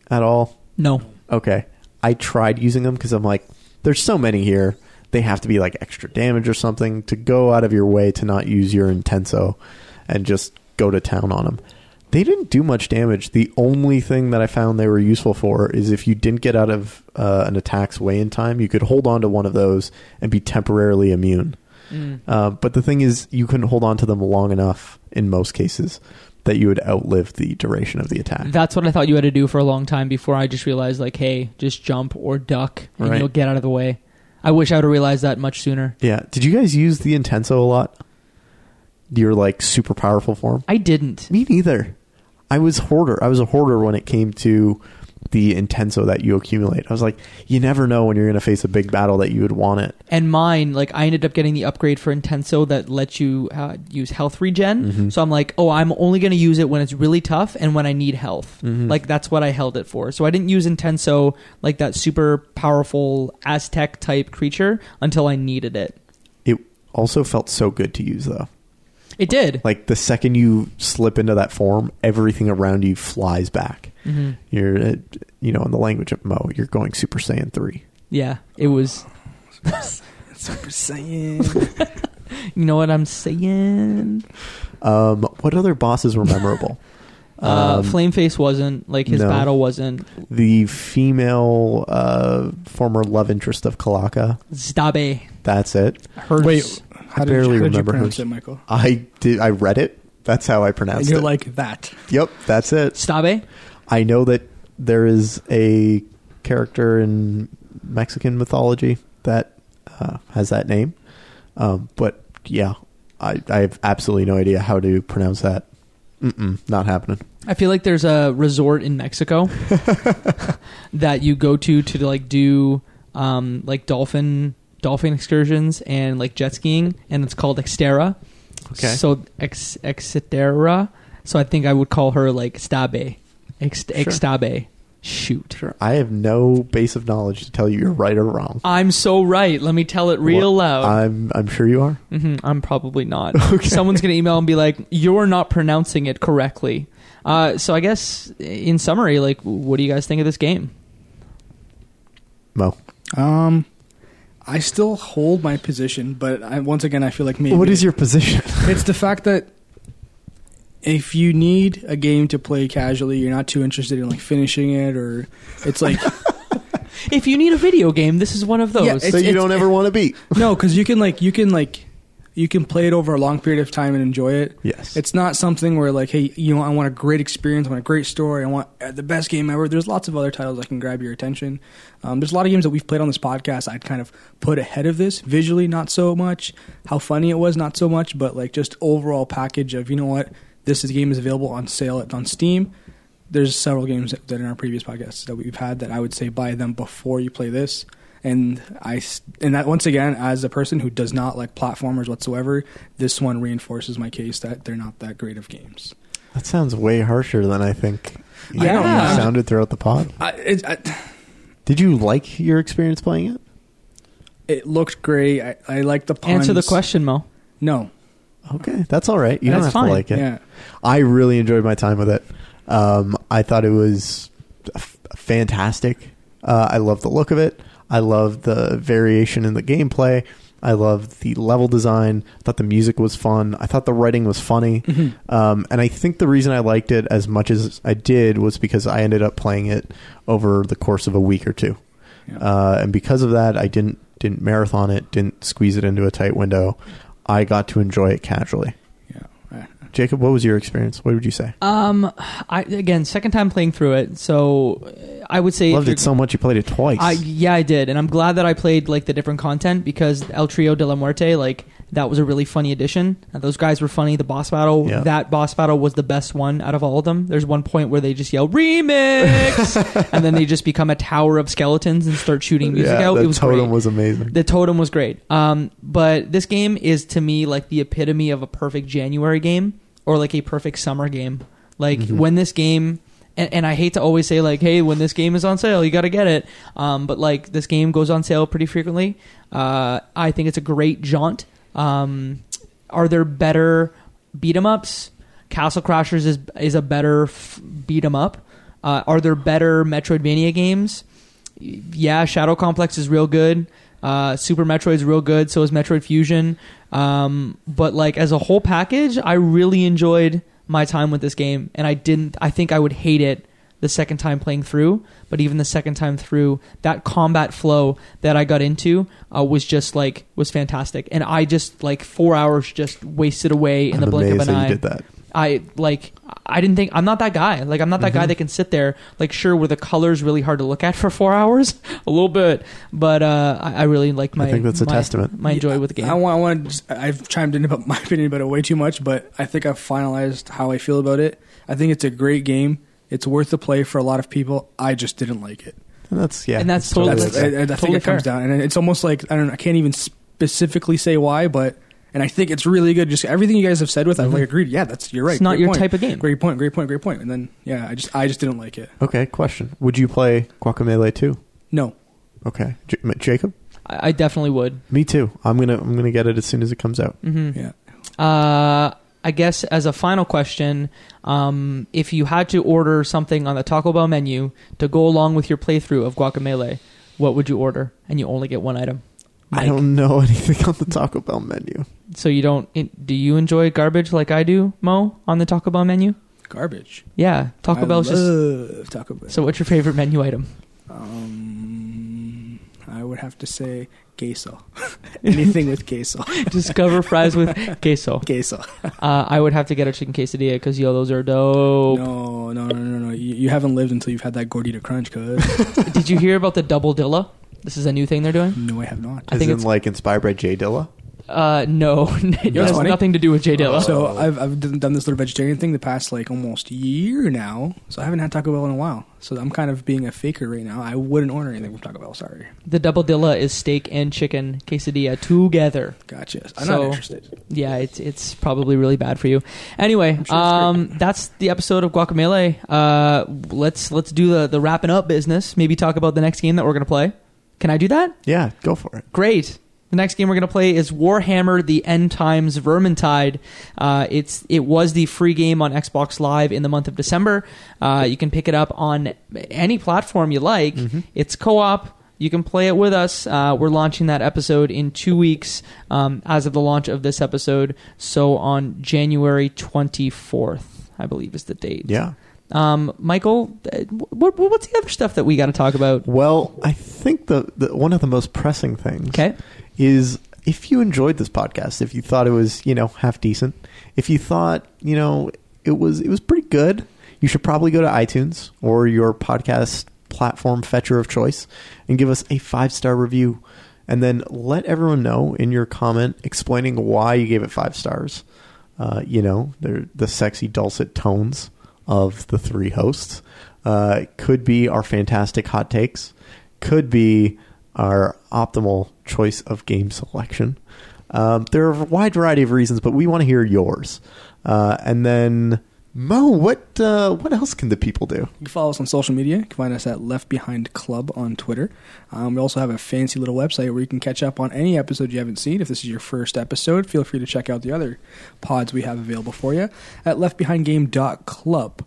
at all? No. Okay. I tried using them because I'm like, there's so many here. They have to be like extra damage or something to go out of your way to not use your intenso and just go to town on them. They didn't do much damage. The only thing that I found they were useful for is if you didn't get out of uh, an attack's way in time, you could hold on to one of those and be temporarily immune. Mm. Uh, but the thing is, you couldn't hold on to them long enough in most cases that you would outlive the duration of the attack. That's what I thought you had to do for a long time before I just realized, like, hey, just jump or duck and Right. you'll get out of the way. I wish I would have realized that much sooner. yeah. Did you guys use the Intenso a lot? Your like super powerful form? I didn't. Me neither. I was hoarder. I was a hoarder when it came to the intenso that you accumulate. I was like, you never know when you're going to face a big battle that you would want it. And mine, like, I ended up getting the upgrade for Intenso that lets you uh, use health regen. Mhm. So I'm like, oh, I'm only going to use it when it's really tough and when I need health. Mhm. Like, that's what I held it for. So I didn't use Intenso, like that super powerful Aztec type creature, until I needed it. It also felt so good to use though. It did. Like the second you slip into that form, everything around you flies back. hmm You're, uh, you know, in the language of Mo, you're going Super Saiyan three. Yeah, it was. Super Saiyan. You know what I'm saying? Um, what other bosses were memorable? Uh, Um, Flameface wasn't like his no. battle wasn't. the female uh, former love interest of Calaca. Stabe. That's it. Hers. Wait, how did, barely you, how did you remember pronounce hers. it, Michael? I did. I read it. That's how I And pronounced you're it. like that. yep, that's it. Stabe. I know that there is a character in Mexican mythology that uh, has that name, um, but yeah, I, I have absolutely no idea how to pronounce that. Mm-mm, not happening. I feel like there's a resort in Mexico that you go to to like do um, like dolphin dolphin excursions and like jet skiing, and it's called Xterra. Okay. So ex Xterra. So I think I would call her like Stabe. Ex- Sure. Xtabe. Shoot. Sure, I have no base of knowledge to tell you you're right or wrong. I'm so right. Let me tell it real Well, loud. I'm I'm sure you are. hmm I'm probably not. Okay. Someone's going to email and be like, "You're not pronouncing it correctly." Uh, so I guess, in summary, like, what do you guys think of this game? Mo, Um, I still hold my position, but I, once again, I feel like maybe what is your position? It's the fact that if you need a game to play casually, you're not too interested in like finishing it, or it's like If you need a video game, this is one of those. Yeah, so it's- you don't ever want to beat. no, because you can like you can like you can play it over a long period of time and enjoy it. Yes, It's not something where like, hey, you know, I want a great experience, I want a great story, I want uh, the best game ever. There's lots of other titles that can grab your attention. Um, there's a lot of games that we've played on this podcast. I'd kind of put ahead of this visually, not so much. How funny it was, not so much, but like just overall package of you know what, this is, game is available on sale at, on Steam. There's several games that, that in our previous podcasts that we've had that I would say buy them before you play this. And I s- and that once again, as a person who does not like platformers whatsoever, this one reinforces my case that they're not that great of games. that sounds way harsher than I think. you Yeah. sounded throughout the pod. I, it, I, Did you like your experience playing it? it looked great. I, I like the puns. Answer the question, Mo. No, Okay, that's all right. You don't have fine. to like it. yeah, I really enjoyed my time with it. Um, I thought it was f- fantastic. Uh, I love the look of it. I love the variation in the gameplay. I love the level design. I thought the music was fun. I thought the writing was funny. Mm-hmm. Um, and I think the reason I liked it as much as I did was because I ended up playing it over the course of a week or two. Yeah. Uh, and because of that, I didn't didn't marathon it, didn't squeeze it into a tight window. I got to enjoy it casually. Jacob, what was your experience? What would you say? Um, I again, second time playing through it, so I would say Loved it so much you played it twice. I yeah, I did, and I'm glad that I played like the different content because El Trio de la Muerte, like that was a really funny addition. Uh, those guys were funny. The boss battle, Yeah. that boss battle was the best one out of all of them. There's one point where they just yell remix, and then they just become a tower of skeletons and start shooting music yeah, out. the It was totem great. was amazing. The totem was great. Um, but this game is to me like the epitome of a perfect January game or like a perfect summer game. Like Mhm. when this game, and, and I hate to always say like, hey, when this game is on sale, you got to get it. Um, but like this game goes on sale pretty frequently. Uh, I think it's a great jaunt. Um, are there better beat 'em ups? Castle Crashers is is a better f- beat 'em up. Uh, are there better Metroidvania games? yeah, Shadow Complex is real good. Uh, Super Metroid's real good. So is Metroid Fusion. Um, but like as a whole package, I really enjoyed my time with this game, and I didn't. I think I would hate it the second time playing through. But even the second time through, that combat flow that I got into uh, was just like was fantastic, and I just like four hours just wasted away in I'm the blink of an eye. you did that. I like I didn't think I'm not that guy. Like I'm not that Mm-hmm. guy that can sit there. Like sure, were the colors really hard to look at for four hours? a little bit, but uh, I, I really like my. I think that's a my- testament. My joy with the game. I want. I want. To just, I've chimed in about my opinion about it way too much, but I think I've finalized how I feel about it. I think it's a great game. It's worth the play for a lot of people. I just didn't like it. And that's yeah. And that's totally That's, fair. I, I think Totally it comes fair. down, and it's almost like I don't. Know, I can't even specifically say why, but and I think it's really good. Just everything you guys have said with, I've like agreed. Yeah, that's you're right. It's not Great your point. type of game. Great point. Great point. Great point. And then yeah, I just I just didn't like it. Okay, question. Would you play Guacamelee 2? No. Okay. J- M- Jacob? I, I definitely would. Me too. I'm going to I'm going to get it as soon as it comes out. hmm Yeah. Uh, I guess as a final question, um, if you had to order something on the Taco Bell menu to go along with your playthrough of Guacamelee, what would you order? And you only get one item. I don't know anything on the Taco Bell menu. So you don't? Do you enjoy garbage like I do, Mo, on the Taco Bell menu? Garbage. Yeah, Taco I Bell's just. Taco Bell. So what's your favorite menu item? Um, I would have to say queso. Anything with queso. Discover fries with queso. queso. Uh, I would have to get a chicken quesadilla because yo, those are dope. No, no, no, no, no. You, you haven't lived until you've had that gordita crunch, cuz. Did you hear about the double dilla? This is a new thing they're doing. no, I have not. I As think in it's- like inspired by Jay Dilla? Uh, no, it has funny? nothing to do with Jay Dilla. So I've I've done done this little vegetarian thing the past like almost year now. So I haven't had Taco Bell in a while. So I'm kind of being a faker right now. I wouldn't order anything from Taco Bell. Sorry. The double dilla is steak and chicken quesadilla together. Gotcha. I'm So- not interested. Yeah, it's it's probably really bad for you. Anyway, sure it's um, that's the episode of Guacamelee. Uh, let's let's do the the wrapping up business. Maybe talk about the next game that we're gonna play. Can I do that? Yeah, go for it. Great. The next game we're going to play is Warhammer: The End Times Vermintide. Uh, it's it was the free game on Xbox Live in the month of December. Uh, you can pick it up on any platform you like. It's co-op. You can play it with us. Uh, we're launching that episode in two weeks um, as of the launch of this episode. So on January 24th, I believe is the date. Yeah. Um, Michael, uh, what, what's the other stuff that we got to talk about? Well, I think the, the one of the most pressing things Okay. is if you enjoyed this podcast, if you thought it was, you know, half decent, if you thought, you know, it was it was pretty good, you should probably go to iTunes or your podcast platform fetcher of choice and give us a five-star review and then let everyone know in your comment explaining why you gave it 5 stars. Uh, you know, the sexy dulcet tones of the three hosts. Uh, could be our fantastic hot takes, could be our optimal choice of game selection. Um, there are a wide variety of reasons, but we want to hear yours. Uh, and then, Mo, what uh, what else can the people do? You can follow us on social media. You can find us at Left Behind Club on Twitter. Um, we also have a fancy little website where you can catch up on any episode you haven't seen. If this is your first episode, feel free to check out the other pods we have available for you at leftbehindgame.club.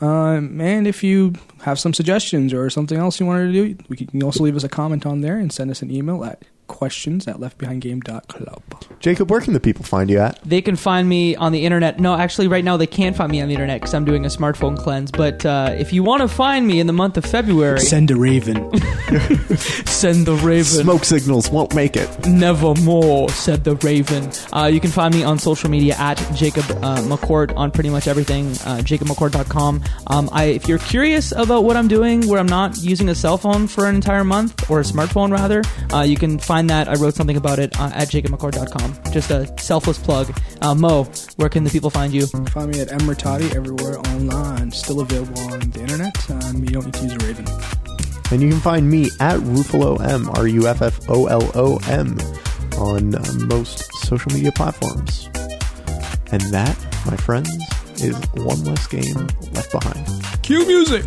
Um, and if you have some suggestions or something else you wanted to do, we can, you can also leave us a comment on there and send us an email at questions at leftbehindgame.club. Jacob, where can the people find you at? They can find me on the internet. No, actually, right now they can't find me on the internet because I'm doing a smartphone cleanse. But uh, if you want to find me in the month of February, Send a raven. send the raven. Smoke signals won't make it. Nevermore, said the Raven. Uh, you can find me on social media at Jacob uh, McCourt on pretty much everything, uh, jacobmccourt.com. Um, I, if you're curious about what I'm doing where I'm not using a cell phone for an entire month, or a smartphone rather, uh, you can find that. I wrote something about it uh, at jacobmccourt.com. Just a selfless plug. Uh, Mo, where can the people find you? Find me at Emmertati everywhere online. Still available on the internet. Um, you don't need to use a raven. And you can find me at Ruffolo M, R U F F O L O M, on uh, most social media platforms. And that, my friends, is one less game left behind. Cue music.